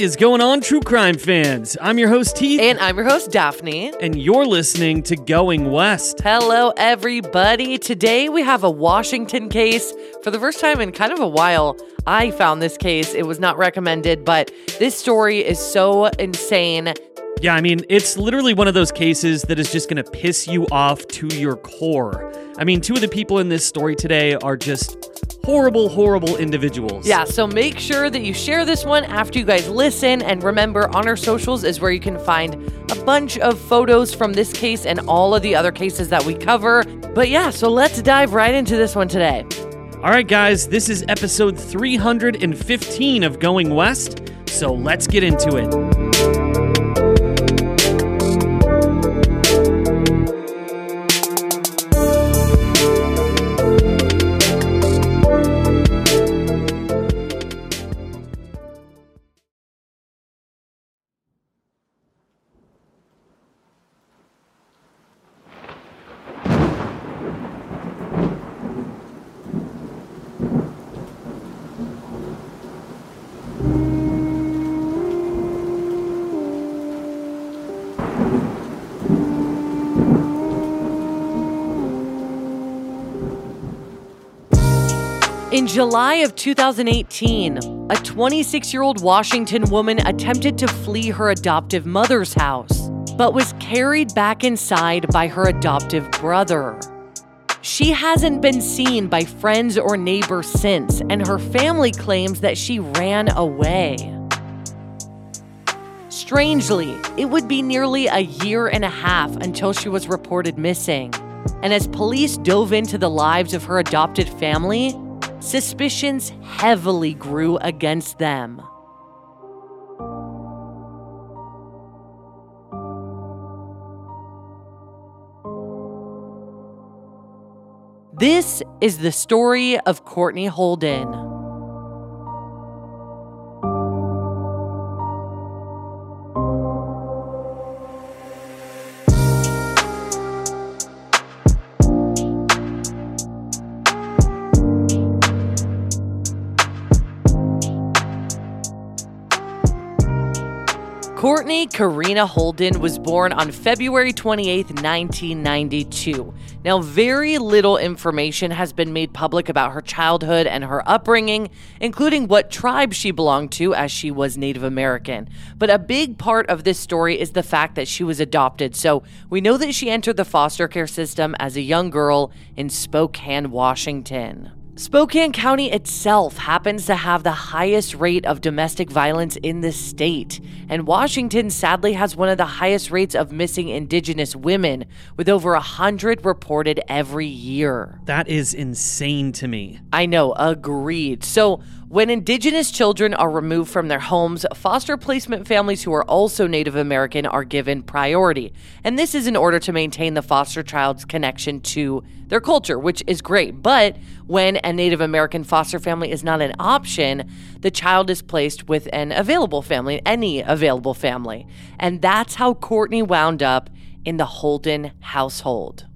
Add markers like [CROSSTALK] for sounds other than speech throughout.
is going on, true crime fans? I'm your host, Heath, And I'm your host, Daphne. and you're listening to Going West. Hello, everybody. Today we have a Washington case. For the first time in kind of a while, I found this case. It was not recommended, but this story is so insane. Yeah, I mean, it's literally one of those cases that is just going to piss you off to your core. I mean, two of the people in this story today are just horrible, horrible individuals. Yeah, so make sure that you share this one after you guys listen. And remember, on our socials is where you can find a bunch of photos from this case and all of the other cases that we cover. But yeah, so let's dive right into this one today. All right, guys, this is episode 315 of Going West, so let's get into it. In July of 2018, a 26 year old Washington woman attempted to flee her adoptive mother's house, but was carried back inside by her adoptive brother. She hasn't been seen by friends or neighbors since, and her family claims that she ran away. Strangely, it would be nearly a year and a half until she was reported missing. And as police dove into the lives of her adopted family, suspicions heavily grew against them. This is the story of Courtney Holden. Courtney Corrinna Holden was born on February 28, 1992. Now, very little information has been made public about her childhood and her upbringing, including what tribe she belonged to, as she was Native American. But a big part of this story is the fact that she was adopted. So we know that she entered the foster care system as a young girl in Spokane, Washington. Spokane County itself happens to have the highest rate of domestic violence in the state, and Washington sadly has one of the highest rates of missing Indigenous women, with over a hundred reported every year. That is insane to me. I know, agreed. So, when Indigenous children are removed from their homes, foster placement families who are also Native American are given priority. And this is in order to maintain the foster child's connection to their culture, which is great. But when a Native American foster family is not an option, the child is placed with an available family, any available family. And that's how Courtney wound up in the Holden household.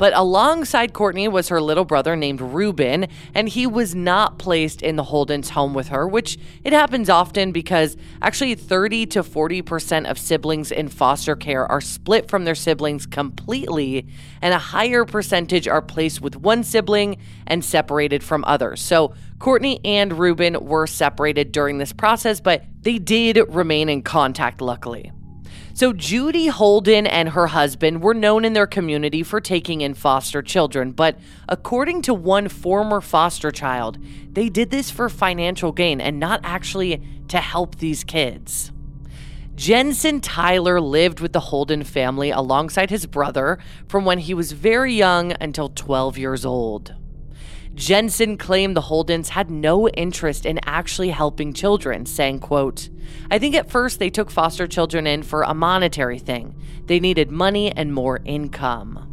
But alongside Courtney was her little brother named Ruben, and he was not placed in the Holden's home with her, which it happens often because actually 30 to 40% of siblings in foster care are split from their siblings completely, and a higher percentage are placed with one sibling and separated from others. So Courtney and Ruben were separated during this process, but they did remain in contact, luckily. So, Judy Holden and her husband were known in their community for taking in foster children, but according to one former foster child, they did this for financial gain and not actually to help these kids. Jensen Tyler lived with the Holden family alongside his brother from when he was very young until 12 years old. Jensen claimed the Holdens had no interest in actually helping children, saying, quote, I think at first they took foster children in for a monetary thing. They needed money and more income.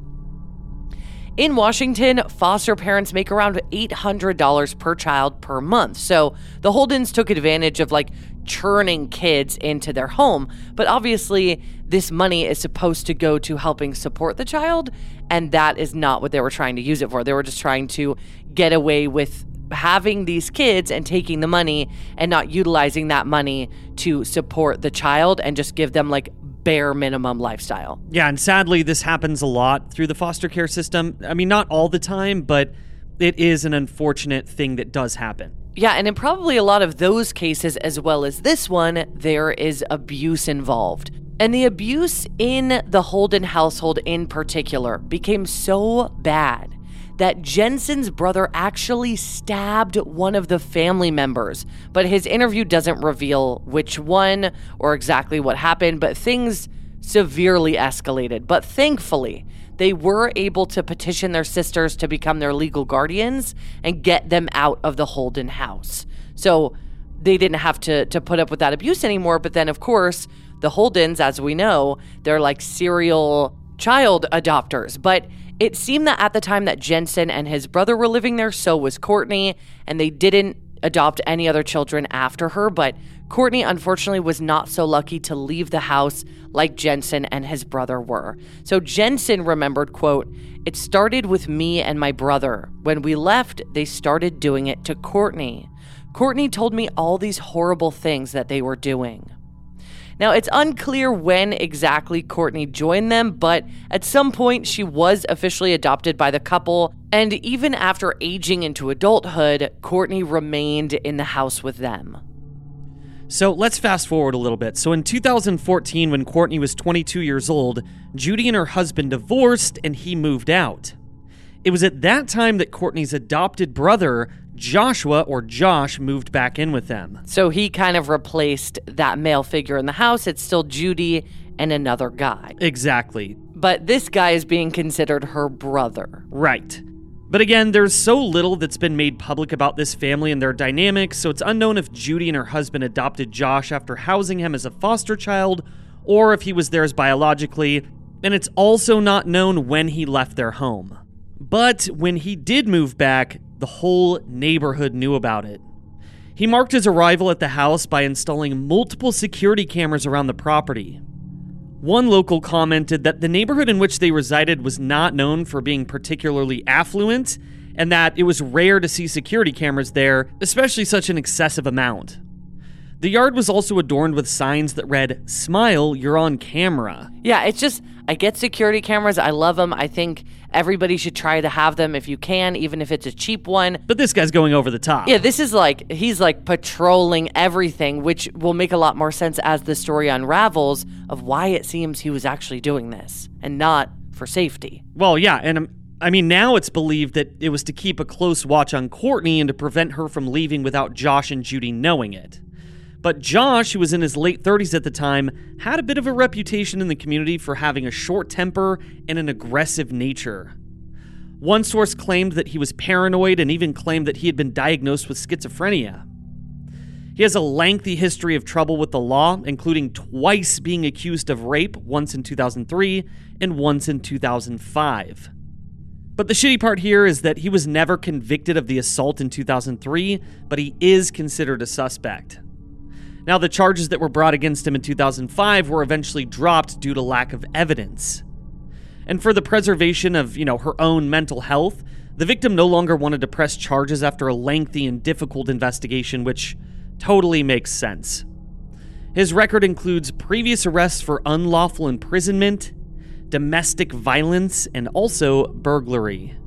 In Washington, foster parents make around $800 per child per month. So the Holdens took advantage of like churning kids into their home. But obviously, this money is supposed to go to helping support the child. And that is not what they were trying to use it for. They were just trying to get away with having these kids and taking the money and not utilizing that money to support the child and just give them like bare minimum lifestyle. Yeah, and sadly, this happens a lot through the foster care system. I mean, not all the time, but it is an unfortunate thing that does happen. Yeah, and in probably a lot of those cases, as well as this one, there is abuse involved. And the abuse in the Holden household in particular became so bad that Jensen's brother actually stabbed one of the family members. But his interview doesn't reveal which one or exactly what happened, but things severely escalated. But thankfully, they were able to petition their sisters to become their legal guardians and get them out of the Holden house. So they didn't have to, to put up with that abuse anymore. But then, of course, the Holdens, as we know, they're like serial child adopters. But it seemed that at the time that Jensen and his brother were living there, so was Courtney, and they didn't adopt any other children after her. But Courtney, unfortunately, was not so lucky to leave the house like Jensen and his brother were. So Jensen remembered, quote, It started with me and my brother. When we left, they started doing it to Courtney. Courtney told me all these horrible things that they were doing. Now, it's unclear when exactly Courtney joined them, but at some point she was officially adopted by the couple, and even after aging into adulthood, Courtney remained in the house with them. So let's fast forward a little bit. So in 2014, when Courtney was 22 years old, Judy and her husband divorced and he moved out. It was at that time that Courtney's adopted brother, Joshua or Josh moved back in with them. So he kind of replaced that male figure in the house. It's still Judy and another guy. Exactly. But this guy is being considered her brother. Right. But again, there's so little that's been made public about this family and their dynamics, so it's unknown if Judy and her husband adopted Josh after housing him as a foster child or if he was theirs biologically, and it's also not known when he left their home. But when he did move back, the whole neighborhood knew about it. He marked his arrival at the house by installing multiple security cameras around the property. One local commented that the neighborhood in which they resided was not known for being particularly affluent and that it was rare to see security cameras there, especially such an excessive amount. The yard was also adorned with signs that read, Smile, you're on camera. Yeah, it's just, I get security cameras. I love them. I think everybody should try to have them if you can, even if it's a cheap one. But this guy's going over the top. Yeah, this is like, he's like patrolling everything, which will make a lot more sense as the story unravels of why it seems he was actually doing this and not for safety. Well, yeah, and um, I mean, now it's believed that it was to keep a close watch on Courtney and to prevent her from leaving without Josh and Judy knowing it. But Josh, who was in his late 30s at the time, had a bit of a reputation in the community for having a short temper and an aggressive nature. One source claimed that he was paranoid and even claimed that he had been diagnosed with schizophrenia. He has a lengthy history of trouble with the law, including twice being accused of rape, once in 2003 and once in 2005. But the shitty part here is that he was never convicted of the assault in 2003, but he is considered a suspect. Now, the charges that were brought against him in 2005 were eventually dropped due to lack of evidence. And for the preservation of, you know, her own mental health, the victim no longer wanted to press charges after a lengthy and difficult investigation, which totally makes sense. His record includes previous arrests for unlawful imprisonment, domestic violence, and also burglary.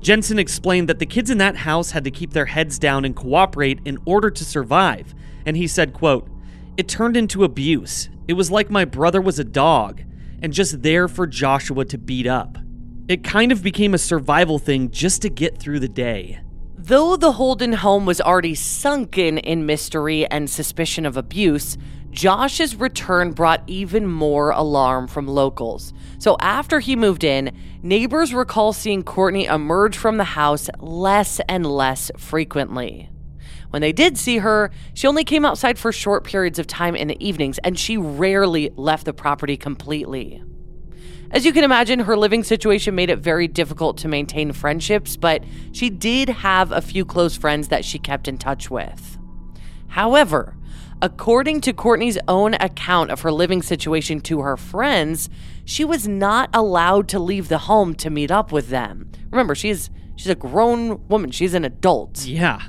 Jensen explained that the kids in that house had to keep their heads down and cooperate in order to survive, and he said, quote, It turned into abuse. It was like my brother was a dog and just there for Joshua to beat up. It kind of became a survival thing just to get through the day. Though the Holden home was already sunken in mystery and suspicion of abuse, Josh's return brought even more alarm from locals. So after he moved in, neighbors recall seeing Courtney emerge from the house less and less frequently. When they did see her, she only came outside for short periods of time in the evenings, and she rarely left the property completely. As you can imagine, her living situation made it very difficult to maintain friendships, but she did have a few close friends that she kept in touch with. However, according to Courtney's own account of her living situation to her friends, she was not allowed to leave the home to meet up with them. Remember, she's She's a grown woman. She's an adult. Yeah.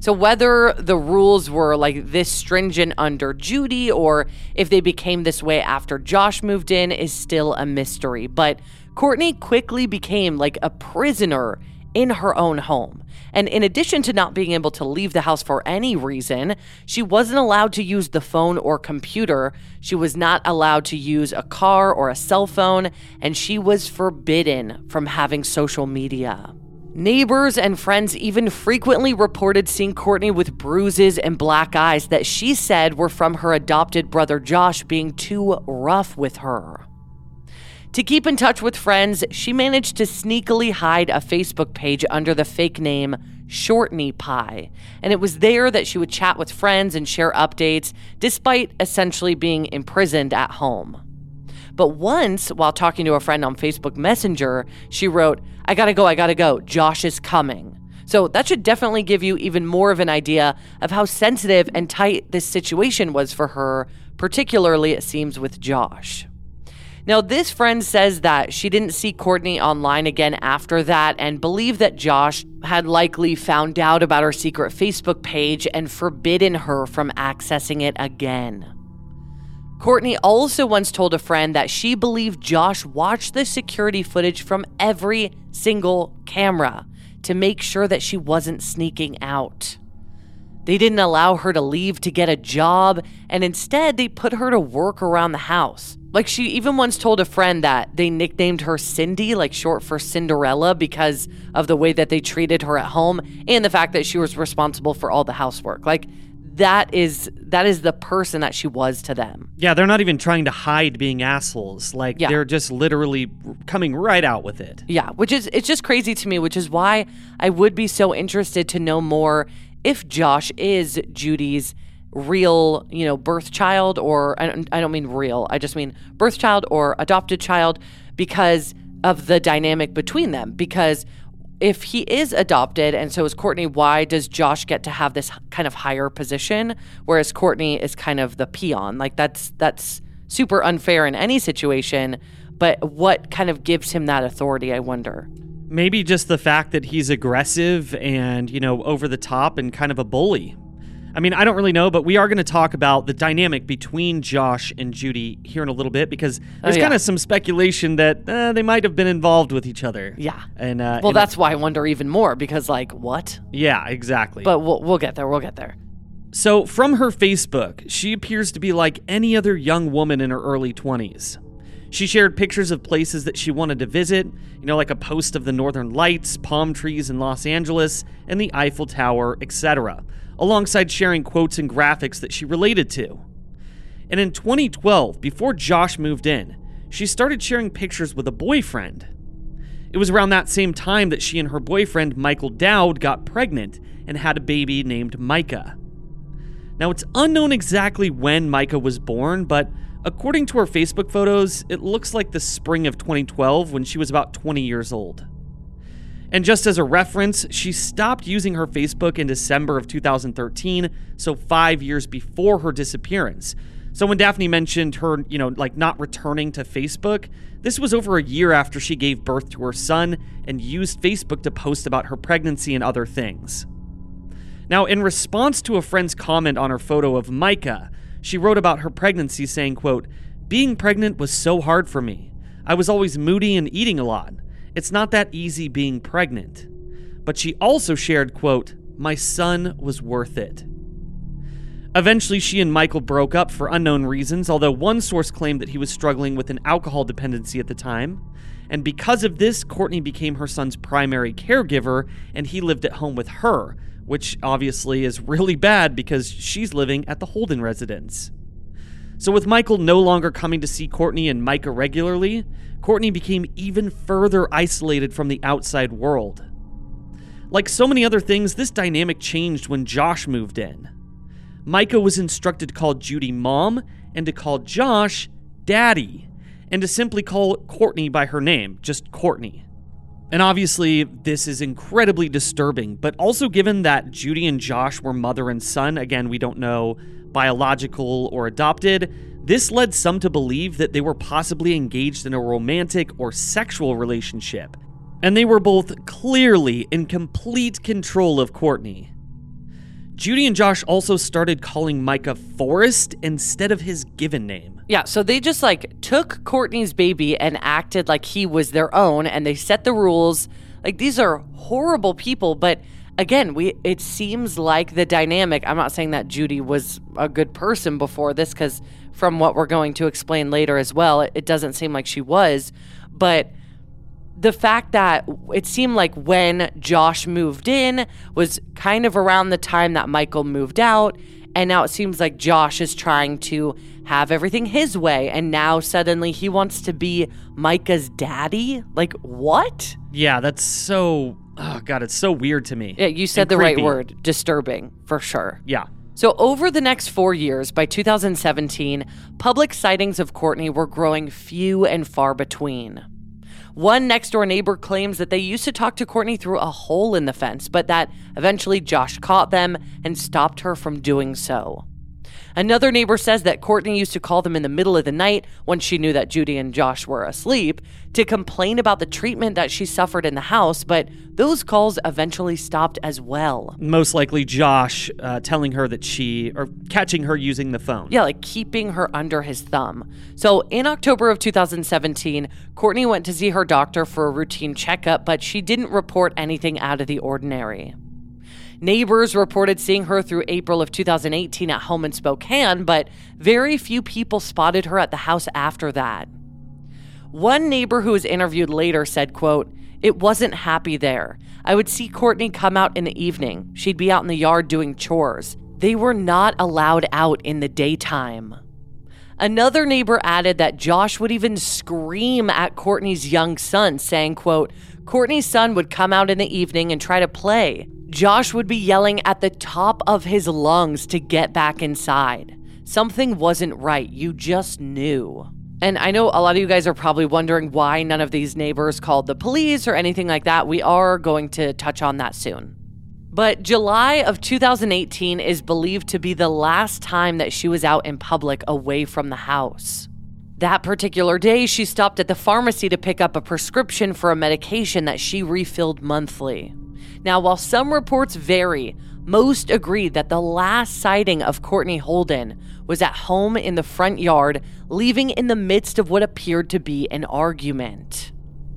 So whether the rules were like this stringent under Judy or if they became this way after Josh moved in is still a mystery. But Courtney quickly became like a prisoner in her own home. And in addition to not being able to leave the house for any reason, she wasn't allowed to use the phone or computer. She was not allowed to use a car or a cell phone, and she was forbidden from having social media. Neighbors and friends even frequently reported seeing Courtney with bruises and black eyes that she said were from her adopted brother Josh being too rough with her. To keep in touch with friends, she managed to sneakily hide a Facebook page under the fake name Shortney Pie. And it was there that she would chat with friends and share updates, despite essentially being imprisoned at home. But once, while talking to a friend on Facebook Messenger, she wrote, I gotta go, I gotta go, Josh is coming. So that should definitely give you even more of an idea of how sensitive and tight this situation was for her, particularly, it seems, with Josh. Now, this friend says that she didn't see Courtney online again after that and believed that Josh had likely found out about her secret Facebook page and forbidden her from accessing it again. Courtney also once told a friend that she believed Josh watched the security footage from every single camera to make sure that she wasn't sneaking out. They didn't allow her to leave to get a job, and instead they put her to work around the house. Like she even once told a friend that they nicknamed her Cindy, like short for Cinderella, because of the way that they treated her at home and the fact that she was responsible for all the housework. Like that is that is the person that she was to them. Yeah, they're not even trying to hide being assholes. Like Yeah. they're just literally coming right out with it. Yeah, which is it's just crazy to me, which is why I would be so interested to know more if Josh is Judy's real, you know, birth child or I don't, I don't mean real. I just mean birth child or adopted child because of the dynamic between them because if he is adopted and so is Courtney, why does Josh get to have this kind of higher position whereas Courtney is kind of the peon? Like that's that's super unfair in any situation, but what kind of gives him that authority, I wonder. Maybe just the fact that he's aggressive and, you know, over the top and kind of a bully. I mean, I don't really know, but we are going to talk about the dynamic between Josh and Judy here in a little bit because there's yeah. kind of some speculation that uh, they might have been involved with each other. Yeah. And uh, Well, and- that's why I wonder even more because, like, what? yeah, exactly. But we'll, we'll get there. We'll get there. So, from her Facebook, she appears to be like any other young woman in her early 20s. She shared pictures of places that she wanted to visit, you know, like a post of the Northern Lights, palm trees in Los Angeles, and the Eiffel Tower, etc., alongside sharing quotes and graphics that she related to. And in 2012, before Josh moved in, she started sharing pictures with a boyfriend. It was around that same time that she and her boyfriend, Michael Dowd, got pregnant and had a baby named Micah. Now, it's unknown exactly when Micah was born, but according to her Facebook photos, it looks like the spring of 2012 when she was about 20 years old. And just as a reference, she stopped using her Facebook in December of 2013, so five years before her disappearance. So when Daphne mentioned her, you know, like not returning to Facebook, this was over a year after she gave birth to her son and used Facebook to post about her pregnancy and other things. Now, in response to a friend's comment on her photo of Micah, she wrote about her pregnancy saying, quote, "Being pregnant was so hard for me. I was always moody and eating a lot. It's not that easy being pregnant." But she also shared, quote, "My son was worth it." Eventually, she and Michael broke up for unknown reasons, although one source claimed that he was struggling with an alcohol dependency at the time. And because of this, Courtney became her son's primary caregiver, and he lived at home with her, which obviously is really bad because she's living at the Holden residence. So, with Michael no longer coming to see Courtney and Micah regularly, Courtney became even further isolated from the outside world. Like so many other things, this dynamic changed when Josh moved in. Micah was instructed to call Judy mom and to call Josh daddy, and to simply call Courtney by her name, just Courtney. And obviously, this is incredibly disturbing, but also given that Judy and Josh were mother and son, again, we don't know biological or adopted, this led some to believe that they were possibly engaged in a romantic or sexual relationship. And they were both clearly in complete control of Courtney. Judy and Josh also started calling Micah Forrest instead of his given name. Yeah, so they just like took Courtney's baby and acted like he was their own and they set the rules. Like these are horrible people, but again, we it seems like the dynamic. I'm not saying that Judy was a good person before this cuz from what we're going to explain later as well, it, it doesn't seem like she was, but the fact that it seemed like when Josh moved in was kind of around the time that Michael moved out. And now it seems like Josh is trying to have everything his way. And now suddenly he wants to be Micah's daddy. Like, what? Yeah, that's so. Oh, God, it's so weird to me. Yeah, you said And the right word disturbing, for sure. Yeah. So, over the next four years, by 2017, public sightings of Courtney were growing few and far between. One next door neighbor claims that they used to talk to Courtney through a hole in the fence, but that eventually Josh caught them and stopped her from doing so. Another neighbor says that Courtney used to call them in the middle of the night when she knew that Judy and Josh were asleep to complain about the treatment that she suffered in the house, but those calls eventually stopped as well. Most likely Josh uh, telling her that she, or catching her using the phone. Yeah, like keeping her under his thumb. So in October of 2017, Courtney went to see her doctor for a routine checkup, but she didn't report anything out of the ordinary. Neighbors reported seeing her through April of 2018 at home in Spokane, but very few people spotted her at the house after that. One neighbor who was interviewed later said, quote, It wasn't happy there. I would see Courtney come out in the evening. She'd be out in the yard doing chores. They were not allowed out in the daytime. Another neighbor added that Josh would even scream at Courtney's young son, saying, quote, Courtney's son would come out in the evening and try to play. Josh would be yelling at the top of his lungs to get back inside. Something wasn't right. You just knew. And I know a lot of you guys are probably wondering why none of these neighbors called the police or anything like that. We are going to touch on that soon. But July of 2018 is believed to be the last time that she was out in public away from the house. That particular day, she stopped at the pharmacy to pick up a prescription for a medication that she refilled monthly. Now, while some reports vary, most agree that the last sighting of Courtney Holden was at home in the front yard, leaving in the midst of what appeared to be an argument.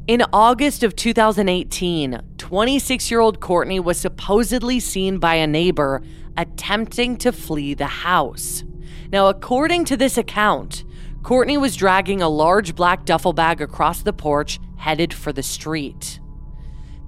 In August of 2018, 26 year old Courtney was supposedly seen by a neighbor attempting to flee the house. Now, according to this account, Courtney was dragging a large black duffel bag across the porch, headed for the street.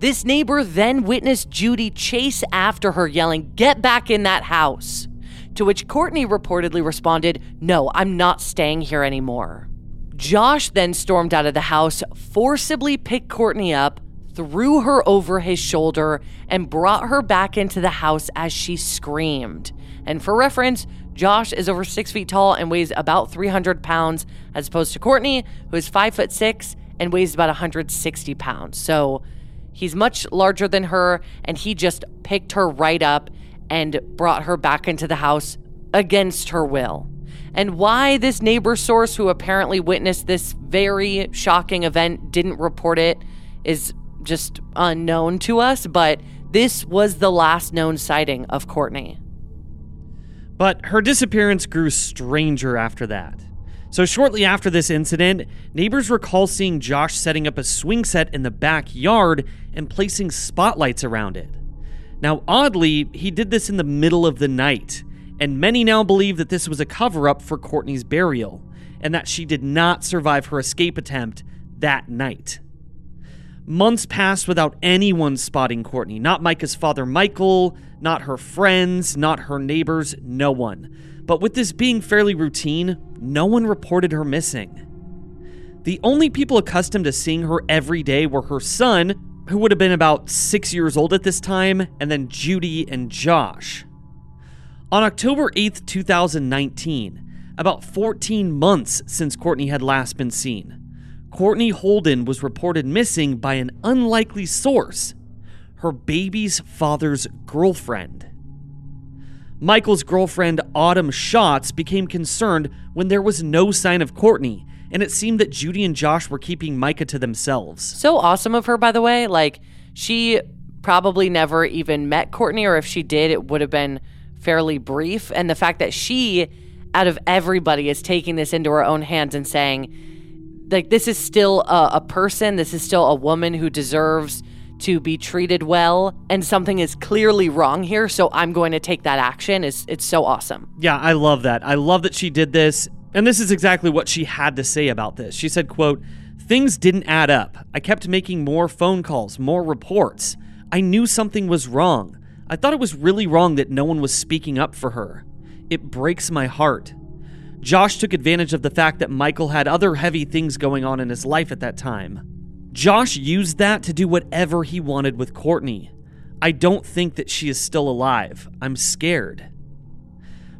This neighbor then witnessed Judy chase after her, yelling, Get back in that house! To which Courtney reportedly responded, No, I'm not staying here anymore. Josh then stormed out of the house, forcibly picked Courtney up, threw her over his shoulder, and brought her back into the house as she screamed. And for reference, Josh is over six feet tall and weighs about 300 pounds, as opposed to Courtney, who is five foot six and weighs about 160 pounds. So he's much larger than her, and he just picked her right up and brought her back into the house against her will. And why this neighbor source, who apparently witnessed this very shocking event, didn't report it is just unknown to us, but this was the last known sighting of Courtney. But her disappearance grew stranger after that. So, shortly after this incident, neighbors recall seeing Josh setting up a swing set in the backyard and placing spotlights around it. Now, oddly, he did this in the middle of the night, and many now believe that this was a cover up for Courtney's burial, and that she did not survive her escape attempt that night. Months passed without anyone spotting Courtney. Not Micah's father, Michael, not her friends, not her neighbors, no one. But with this being fairly routine, no one reported her missing. The only people accustomed to seeing her every day were her son, who would have been about six years old at this time, and then Judy and Josh. On October 8th, 2019, about 14 months since Courtney had last been seen, Courtney Holden was reported missing by an unlikely source her baby's father's girlfriend. Michael's girlfriend, Autumn Schatz, became concerned when there was no sign of Courtney, and it seemed that Judy and Josh were keeping Micah to themselves. So awesome of her, by the way. Like, she probably never even met Courtney, or if she did, it would have been fairly brief. And the fact that she, out of everybody, is taking this into her own hands and saying, like, this is still a, a person, this is still a woman who deserves to be treated well and something is clearly wrong here so i'm going to take that action is it's so awesome Yeah, I love that. I love that she did this. And this is exactly what she had to say about this. She said, quote, Things didn't add up. I kept making more phone calls, more reports. I knew something was wrong. I thought it was really wrong that no one was speaking up for her. It breaks my heart. Josh took advantage of the fact that Michael had other heavy things going on in his life at that time. Josh used that to do whatever he wanted with Courtney. I don't think that she is still alive. I'm scared.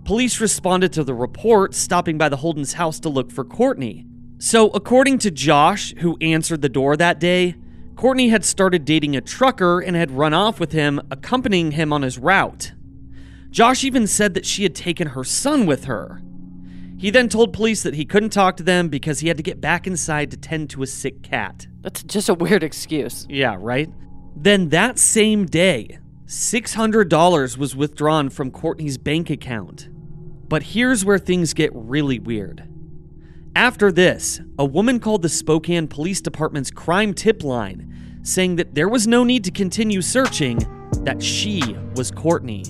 Police responded to the report, stopping by the Holden's house to look for Courtney. So, according to Josh, who answered the door that day, Courtney had started dating a trucker and had run off with him, accompanying him on his route. Josh even said that she had taken her son with her. He then told police that he couldn't talk to them because he had to get back inside to tend to a sick cat. that's just a weird excuse Yeah, right? Then that same day, $600 was withdrawn from Courtney's bank account. But here's where things get really weird. After this, a woman called the Spokane Police Department's crime tip line, saying that there was no need to continue searching, that she was Courtney.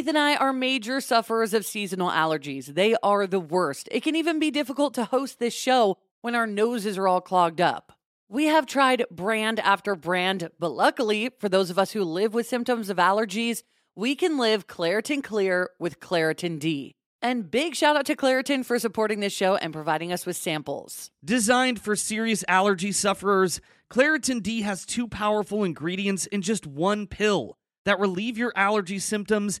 Heath and I are major sufferers of seasonal allergies. They are the worst. It can even be difficult to host this show when our noses are all clogged up. We have tried brand after brand, but luckily, for those of us who live with symptoms of allergies, we can live Claritin Clear with Claritin D. And big shout out to Claritin for supporting this show and providing us with samples. Designed for serious allergy sufferers, Claritin D has two powerful ingredients in just one pill that relieve your allergy symptoms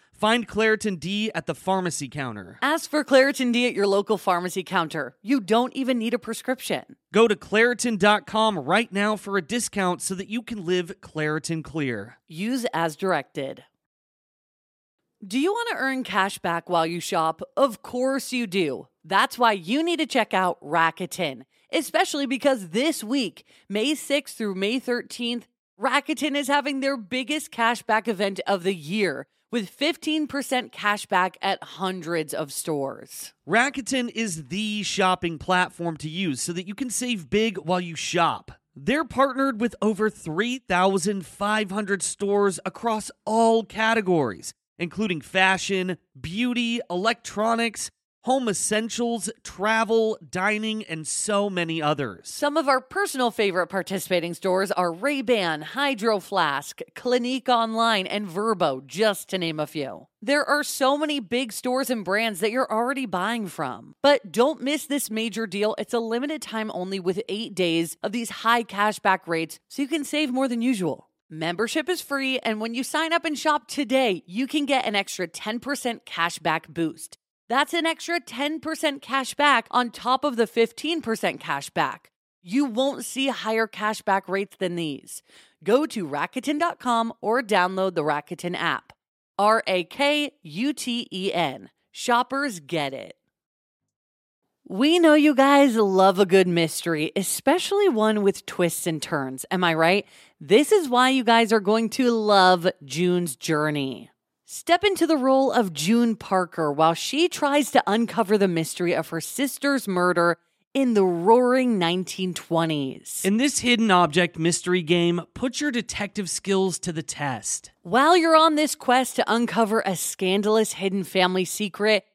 Find Claritin D at the pharmacy counter. Ask for Claritin D at your local pharmacy counter. You don't even need a prescription. Go to Claritin.com right now for a discount so that you can live Claritin Clear. Use as directed. Do you want to earn cash back while you shop? Of course you do. That's why you need to check out Rakuten, especially because this week, May 6th through May 13th, Rakuten is having their biggest cashback event of the year with 15% cash back at hundreds of stores. Rakuten is the shopping platform to use so that you can save big while you shop. They're partnered with over 3,500 stores across all categories, including fashion, beauty, electronics, home essentials, travel, dining, and so many others. Some of our personal favorite participating stores are Ray-Ban, Hydro Flask, Clinique Online, and Vrbo, just to name a few. There are so many big stores and brands that you're already buying from. But don't miss this major deal. It's a limited time only with 8 days of these high cashback rates so you can save more than usual. Membership is free, and when you sign up and shop today, you can get an extra 10% cashback boost. That's an extra 10% cash back on top of the 15% cash back. You won't see higher cash back rates than these. Go to Rakuten.com or download the Rakuten app. R A K U T E N. Shoppers get it. We know you guys love a good mystery, especially one with twists and turns. Am I right? This is why you guys are going to love June's Journey. Step into the role of June Parker while she tries to uncover the mystery of her sister's murder in the roaring 1920s. In this hidden object mystery game, put your detective skills to the test. While you're on this quest to uncover a scandalous hidden family secret,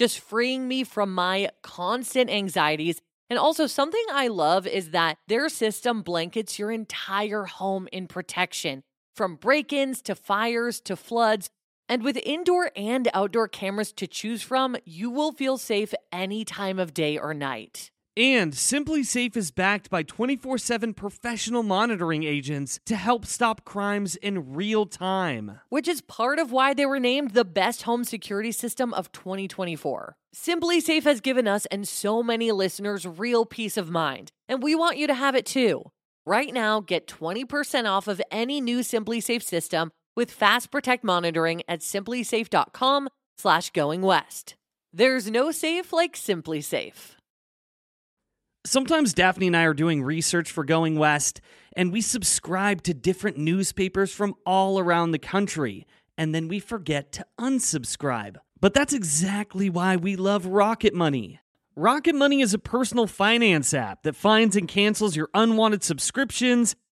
just freeing me from my constant anxieties. And also, something I love is that their system blankets your entire home in protection from break ins to fires to floods. And with indoor and outdoor cameras to choose from, you will feel safe any time of day or night. And SimpliSafe is backed by 24 7 professional monitoring agents to help stop crimes in real time. Which is part of why they were named the best home security system of 2024. SimpliSafe has given us and so many listeners real peace of mind, and we want you to have it too. Right now, get 20% off of any new SimpliSafe system with Fast Protect monitoring at simplisafe.com/slash going west. There's no safe like SimpliSafe. Sometimes Daphne and I are doing research for Going West, and we subscribe to different newspapers from all around the country, and then we forget to unsubscribe. But that's exactly why we love Rocket Money. Rocket Money is a personal finance app that finds and cancels your unwanted subscriptions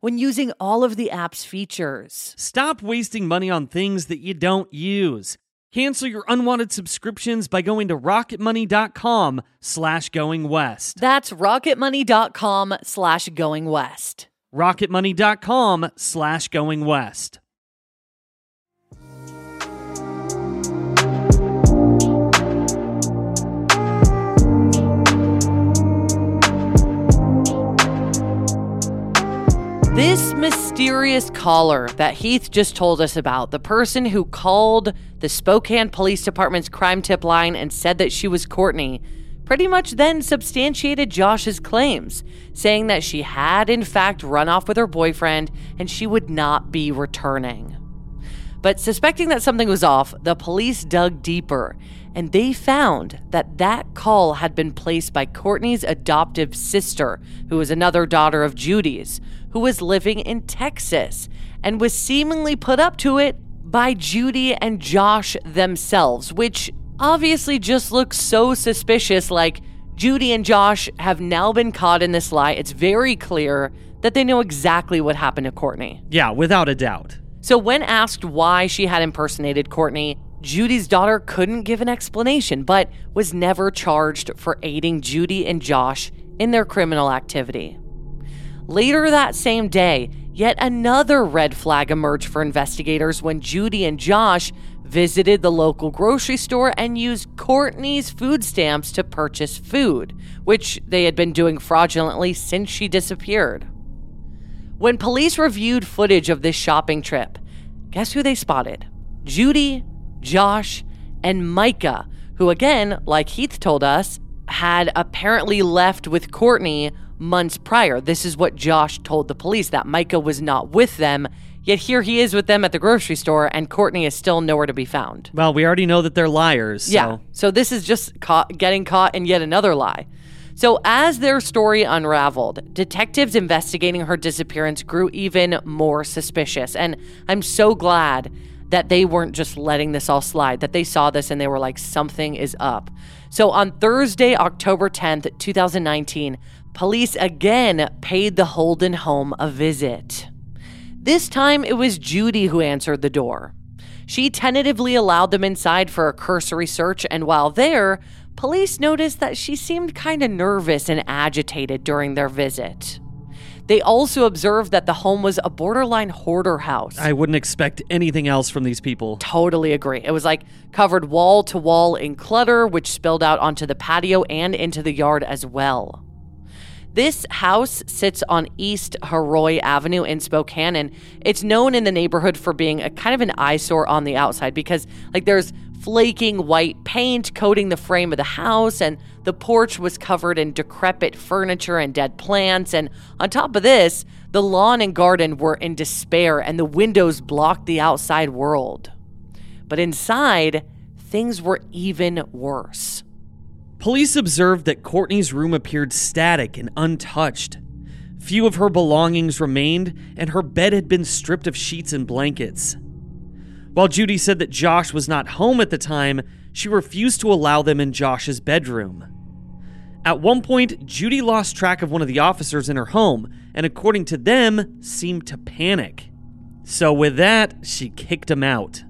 when using all of the app's features. Stop wasting money on things that you don't use. Cancel your unwanted subscriptions by going to rocketmoney.com slash going west. That's rocketmoney.com slash going west. rocketmoney.com slash going west. This mysterious caller that Heath just told us about, the person who called the Spokane Police Department's crime tip line and said that she was Courtney, pretty much then substantiated Josh's claims, saying that she had in fact run off with her boyfriend and she would not be returning. But suspecting that something was off, the police dug deeper and they found that that call had been placed by Courtney's adoptive sister, who was another daughter of Judy's, who was living in Texas and was seemingly put up to it by Judy and Josh themselves, which obviously just looks so suspicious. Like, Judy and Josh have now been caught in this lie. It's very clear that they know exactly what happened to Courtney. Yeah, without a doubt. So, when asked why she had impersonated Courtney, Judy's daughter couldn't give an explanation, but was never charged for aiding Judy and Josh in their criminal activity. Later that same day, yet another red flag emerged for investigators when Judy and Josh visited the local grocery store and used Courtney's food stamps to purchase food, which they had been doing fraudulently since she disappeared. When police reviewed footage of this shopping trip, guess who they spotted? Judy, Josh, and Micah, who, again, like Heath told us, had apparently left with Courtney months prior. This is what Josh told the police that Micah was not with them. Yet here he is with them at the grocery store, and Courtney is still nowhere to be found. Well, we already know that they're liars. So. Yeah. So this is just caught, getting caught in yet another lie. So, as their story unraveled, detectives investigating her disappearance grew even more suspicious. And I'm so glad that they weren't just letting this all slide, that they saw this and they were like, something is up. So on Thursday, October 10th, 2019, police again paid the Holden home a visit. This time it was Judy who answered the door. She tentatively allowed them inside for a cursory search, and while there, police noticed that she seemed kind of nervous and agitated during their visit. They also observed that the home was a borderline hoarder house. I wouldn't expect anything else from these people. Totally agree. It was like covered wall to wall in clutter, which spilled out onto the patio and into the yard as well. This house sits on East Heroy Avenue in Spokane, and it's known in the neighborhood for being a kind of an eyesore on the outside because, like, there's flaking white paint coating the frame of the house, and the porch was covered in decrepit furniture and dead plants. And on top of this, the lawn and garden were in despair, and the windows blocked the outside world. But inside, things were even worse. Police observed that Courtney's room appeared static and untouched. Few of her belongings remained, and her bed had been stripped of sheets and blankets. While Judy said that Josh was not home at the time, she refused to allow them in Josh's bedroom. At one point, Judy lost track of one of the officers in her home, and according to them, seemed to panic. So, with that, she kicked him out.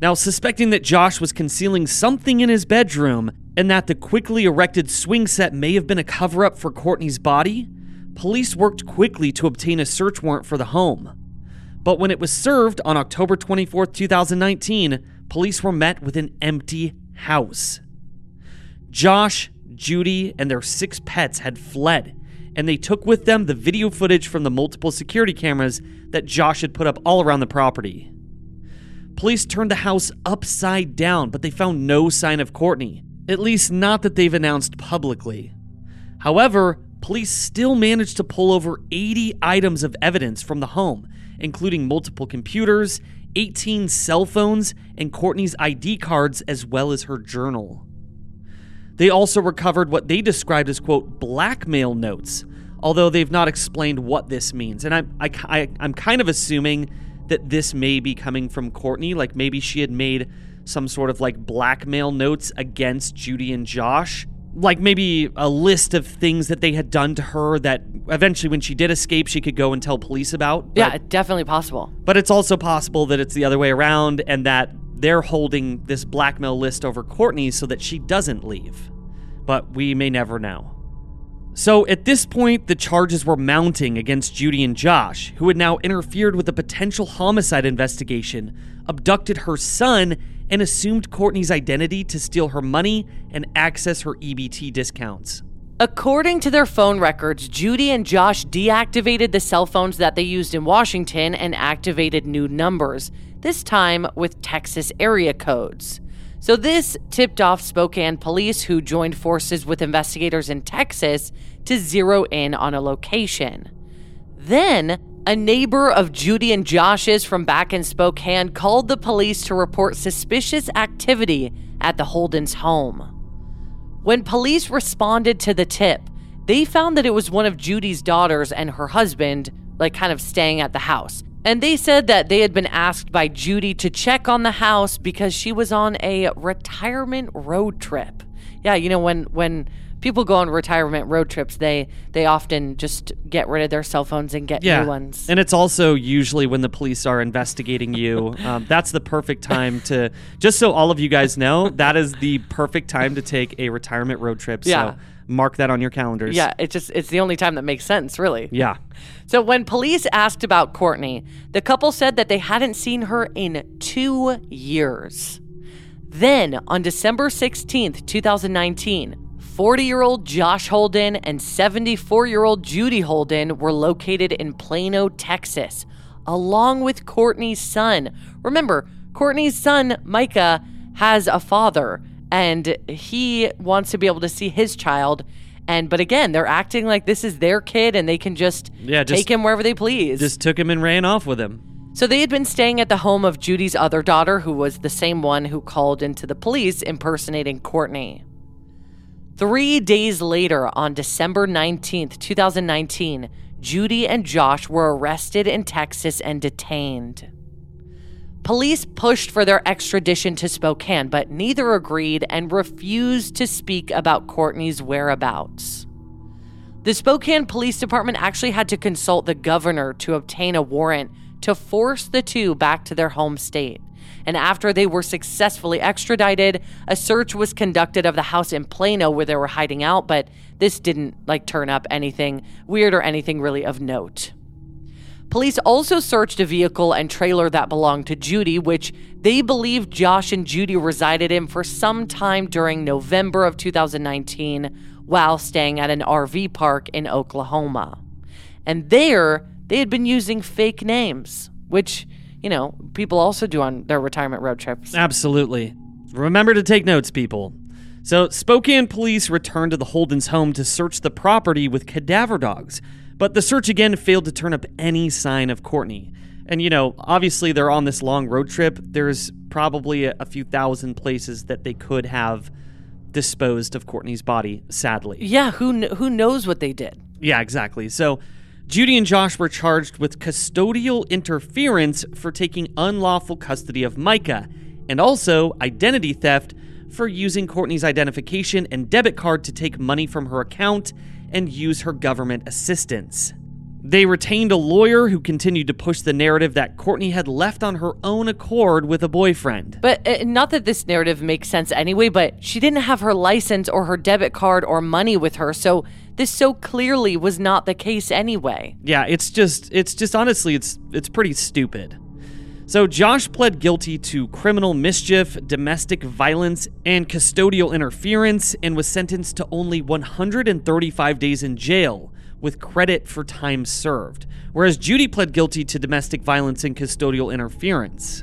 Now, suspecting that Josh was concealing something in his bedroom, and that the quickly erected swing set may have been a cover up for Courtney's body, police worked quickly to obtain a search warrant for the home. But when it was served on October 24, 2019, police were met with an empty house. Josh, Judy, and their six pets had fled, and they took with them the video footage from the multiple security cameras that Josh had put up all around the property. Police turned the house upside down, but they found no sign of Courtney, at least not that they've announced publicly. However, police still managed to pull over 80 items of evidence from the home, including multiple computers, 18 cell phones, and Courtney's ID cards, as well as her journal. They also recovered what they described as, quote, blackmail notes, although they've not explained what this means. And I'm, I, I, I'm kind of assuming that this may be coming from Courtney, like maybe she had made some sort of like blackmail notes against Judy and Josh like maybe a list of things that they had done to her that eventually when she did escape she could go and tell police about. But, yeah, definitely possible. But it's also possible that it's the other way around and that they're holding this blackmail list over Courtney so that she doesn't leave. But we may never know. So at this point, the charges were mounting against Judy and Josh, who had now interfered with a potential homicide investigation, abducted her son, and assumed Courtney's identity to steal her money and access her EBT discounts. According to their phone records, Judy and Josh deactivated the cell phones that they used in Washington and activated new numbers, this time with Texas area codes. So, this tipped off Spokane police, who joined forces with investigators in Texas to zero in on a location. Then, a neighbor of Judy and Josh's from back in Spokane called the police to report suspicious activity at the Holden's home. When police responded to the tip, they found that it was one of Judy's daughters and her husband, like kind of staying at the house. And they said that they had been asked by Judy to check on the house because she was on a retirement road trip. Yeah, you know when when people go on retirement road trips, they they often just get rid of their cell phones and get yeah. new ones. And it's also usually when the police are investigating you. [LAUGHS] um, that's the perfect time to. Just so all of you guys know, that is the perfect time to take a retirement road trip. Yeah. So mark that on your calendars. Yeah, it's just it's the only time that makes sense, really. Yeah. So when police asked about Courtney, the couple said that they hadn't seen her in 2 years. Then, on December 16th, 2019, 40 year old Josh Holden and 74 year old Judy Holden were located in Plano, Texas, along with Courtney's son. Remember, Courtney's son, Micah, has a father and he wants to be able to see his child. And but again, they're acting like this is their kid and they can just, Yeah, just- take him wherever they please. Just took him and ran off with him. So they had been staying at the home of Judy's other daughter, who was the same one who called into the police impersonating Courtney. Three days later, on December 19th, 2019, Judy and Josh were arrested in Texas and detained. Police pushed for their extradition to Spokane, but neither agreed and refused to speak about Courtney's whereabouts. The Spokane Police Department actually had to consult the governor to obtain a warrant to force the two back to their home state. And after they were successfully extradited, a search was conducted of the house in Plano where they were hiding out, but this didn't like turn up anything weird or anything really of note. Police also searched a vehicle and trailer that belonged to Judy, which they believe Josh and Judy resided in for some time during November of 2019 while staying at an RV park in Oklahoma. And there, they had been using fake names, which, you know, people also do on their retirement road trips. Absolutely. Remember to take notes, people. So, Spokane police returned to the Holden's home to search the property with cadaver dogs, but the search again failed to turn up any sign of Courtney. And, you know, obviously they're on this long road trip. There's probably a, a few thousand places that they could have disposed of Courtney's body, sadly. Yeah, who, kn- who knows what they did? Yeah, exactly. So, Judy and Josh were charged with custodial interference for taking unlawful custody of Micah, and also identity theft for using Courtney's identification and debit card to take money from her account and use her government assistance. They retained a lawyer who continued to push the narrative that Courtney had left on her own accord with a boyfriend. But uh, not that this narrative makes sense anyway, but she didn't have her license or her debit card or money with her, so this so clearly was not the case anyway. Yeah, it's just it's just honestly it's it's pretty stupid. So Josh pled guilty to criminal mischief, domestic violence, and custodial interference and was sentenced to only 135 days in jail with credit for time served, whereas Judy pled guilty to domestic violence and custodial interference.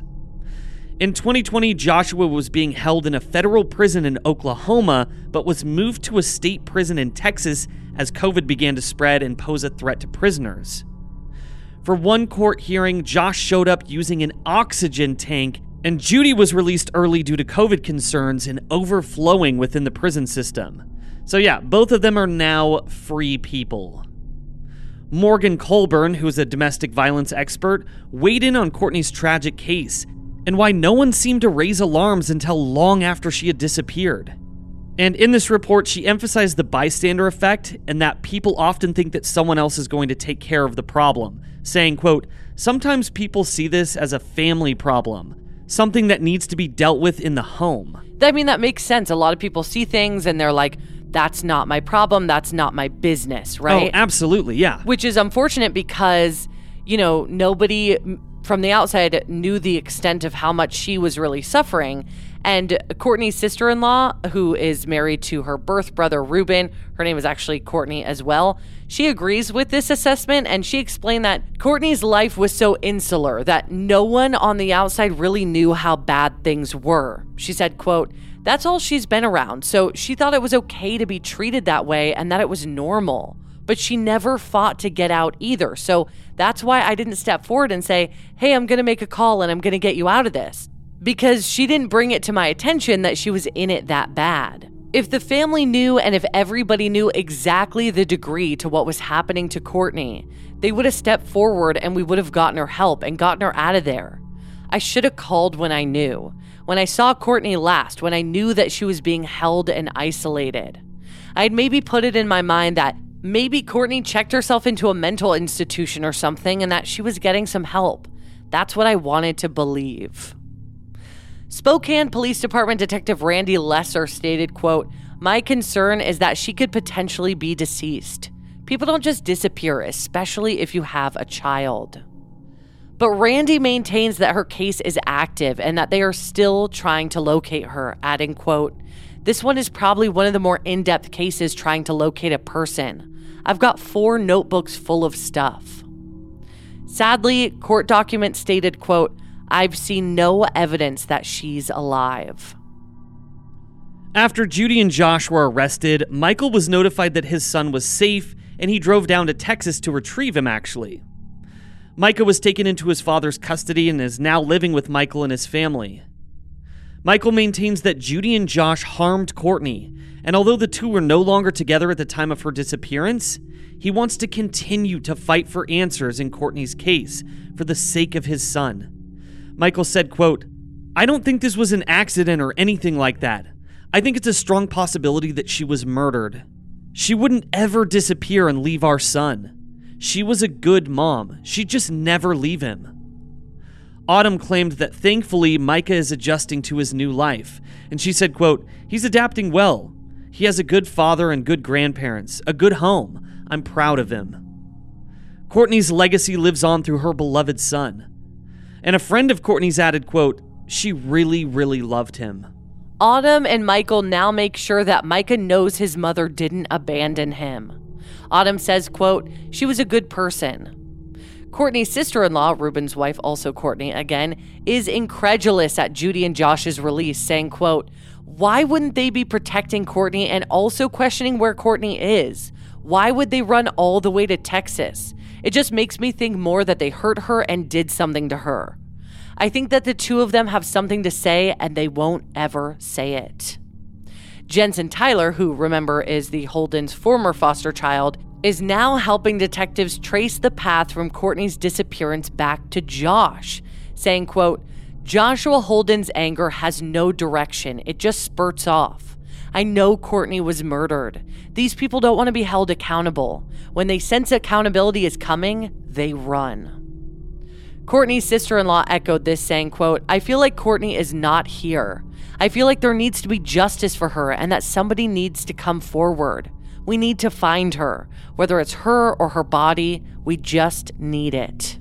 In 2020, Joshua was being held in a federal prison in Oklahoma, but was moved to a state prison in Texas as COVID began to spread and pose a threat to prisoners. For one court hearing, Josh showed up using an oxygen tank, and Judy was released early due to COVID concerns and overflowing within the prison system. So, yeah, both of them are now free people. Morgan Colburn, who is a domestic violence expert, weighed in on Courtney's tragic case and why no one seemed to raise alarms until long after she had disappeared. And in this report, she emphasized the bystander effect and that people often think that someone else is going to take care of the problem, saying, quote, "Sometimes people see this as a family problem, something that needs to be dealt with in the home." I mean, that makes sense. A lot of people see things and they're like, that's not my problem. That's not my business, oh, right? Oh, absolutely, yeah. Which is unfortunate because, you know, nobody from the outside knew the extent of how much she was really suffering. And Courtney's sister in law, who is married to her birth brother, Ruben, her name is actually Courtney as well, she agrees with this assessment and she explained that Courtney's life was so insular that no one on the outside really knew how bad things were. She said, quote, that's all she's been around, so she thought it was okay to be treated that way and that it was normal. But she never fought to get out either. So that's why I didn't step forward and say, hey, I'm going to make a call and I'm going to get you out of this. Because she didn't bring it to my attention that she was in it that bad. If the family knew and if everybody knew exactly the degree to what was happening to Courtney, they would have stepped forward and we would have gotten her help and gotten her out of there. I should have called when I knew when I saw Courtney last, when I knew that she was being held and isolated. I'd maybe put it in my mind that maybe Courtney checked herself into a mental institution or something and that she was getting some help. That's what I wanted to believe. Spokane Police Department Detective Randy Lesser stated, quote, "My concern is that she could potentially be deceased. People don't just disappear, especially if you have a child." But Randy maintains that her case is active and that they are still trying to locate her, adding, quote, This one is probably one of the more in-depth cases trying to locate a person. I've got four notebooks full of stuff. Sadly, court documents stated, quote, I've seen no evidence that she's alive. After Judy and Josh were arrested, Michael was notified that his son was safe and he drove down to Texas to retrieve him, actually. Micah was taken into his father's custody and is now living with Michael and his family. Michael maintains that Judy and Josh harmed Courtney, and although the two were no longer together at the time of her disappearance, he wants to continue to fight for answers in Courtney's case for the sake of his son. Michael said, quote, I don't think this was an accident or anything like that. I think it's a strong possibility that she was murdered. She wouldn't ever disappear and leave our son. She was a good mom. She'd just never leave him. Autumn claimed that thankfully Micah is adjusting to his new life, and she said, quote, "He's adapting well. He has a good father and good grandparents, a good home. I'm proud of him." Courtney's legacy lives on through her beloved son. And a friend of Courtney's added, quote, "She really, really loved him." Autumn and Michael now make sure that Micah knows his mother didn't abandon him. Autumn says, quote, "She was a good person." Courtney's sister in law, Ruben's wife, also Courtney again, is incredulous at Judy and Josh's release, saying, quote, Why wouldn't they be protecting Courtney and also questioning where Courtney is? Why would they run all the way to Texas? It just makes me think more that they hurt her and did something to her. I think that the two of them have something to say and they won't ever say it. Jensen Tyler, who remember is the Holden's former foster child, is now helping detectives trace the path from Courtney's disappearance back to Josh, saying, quote, Joshua Holden's anger has no direction. It just spurts off. I know Courtney was murdered. These people don't want to be held accountable. When they sense accountability is coming, they run. Courtney's sister-in-law echoed this saying, quote, I feel like Courtney is not here. I feel like there needs to be justice for her and that somebody needs to come forward. We need to find her. Whether it's her or her body, we just need it.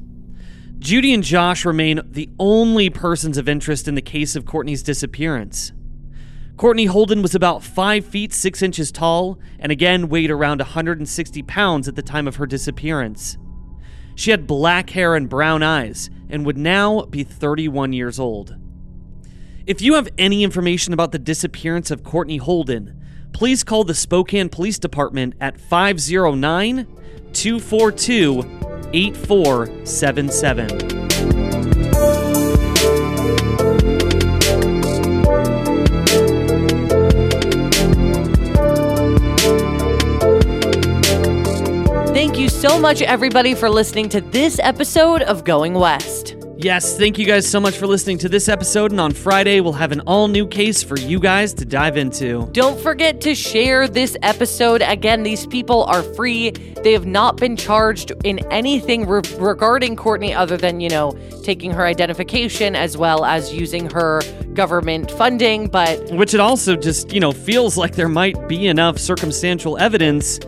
Judy and Josh remain the only persons of interest in the case of Courtney's disappearance. Courtney Holden was about 5 feet 6 inches tall and again weighed around 160 pounds at the time of her disappearance. She had black hair and brown eyes and would now be 31 years old. If you have any information about the disappearance of Courtney Holden, please call the Spokane Police Department at 509 242 8477. Thank you so much, everybody, for listening to this episode of Going West. Yes, thank you guys so much for listening to this episode. And on Friday, we'll have an all new case for you guys to dive into. Don't forget to share this episode. Again, these people are free. They have not been charged in anything re- regarding Courtney other than, you know, taking her identification as well as using her government funding. But which it also just, you know, feels like there might be enough circumstantial evidence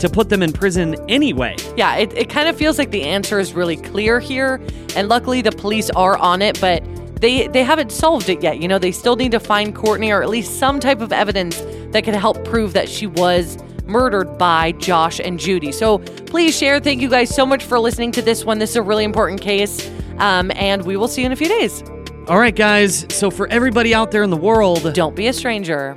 to put them in prison anyway. Yeah, it, it kind of feels like the answer is really clear here. And luckily, the police are on it, but they, they haven't solved it yet. You know, they still need to find Courtney or at least some type of evidence that can help prove that she was murdered by Josh and Judy. So please share. Thank you guys so much for listening to this one. This is a really important case. Um, and we will see you in a few days. All right, guys. So for everybody out there in the world, don't be a stranger.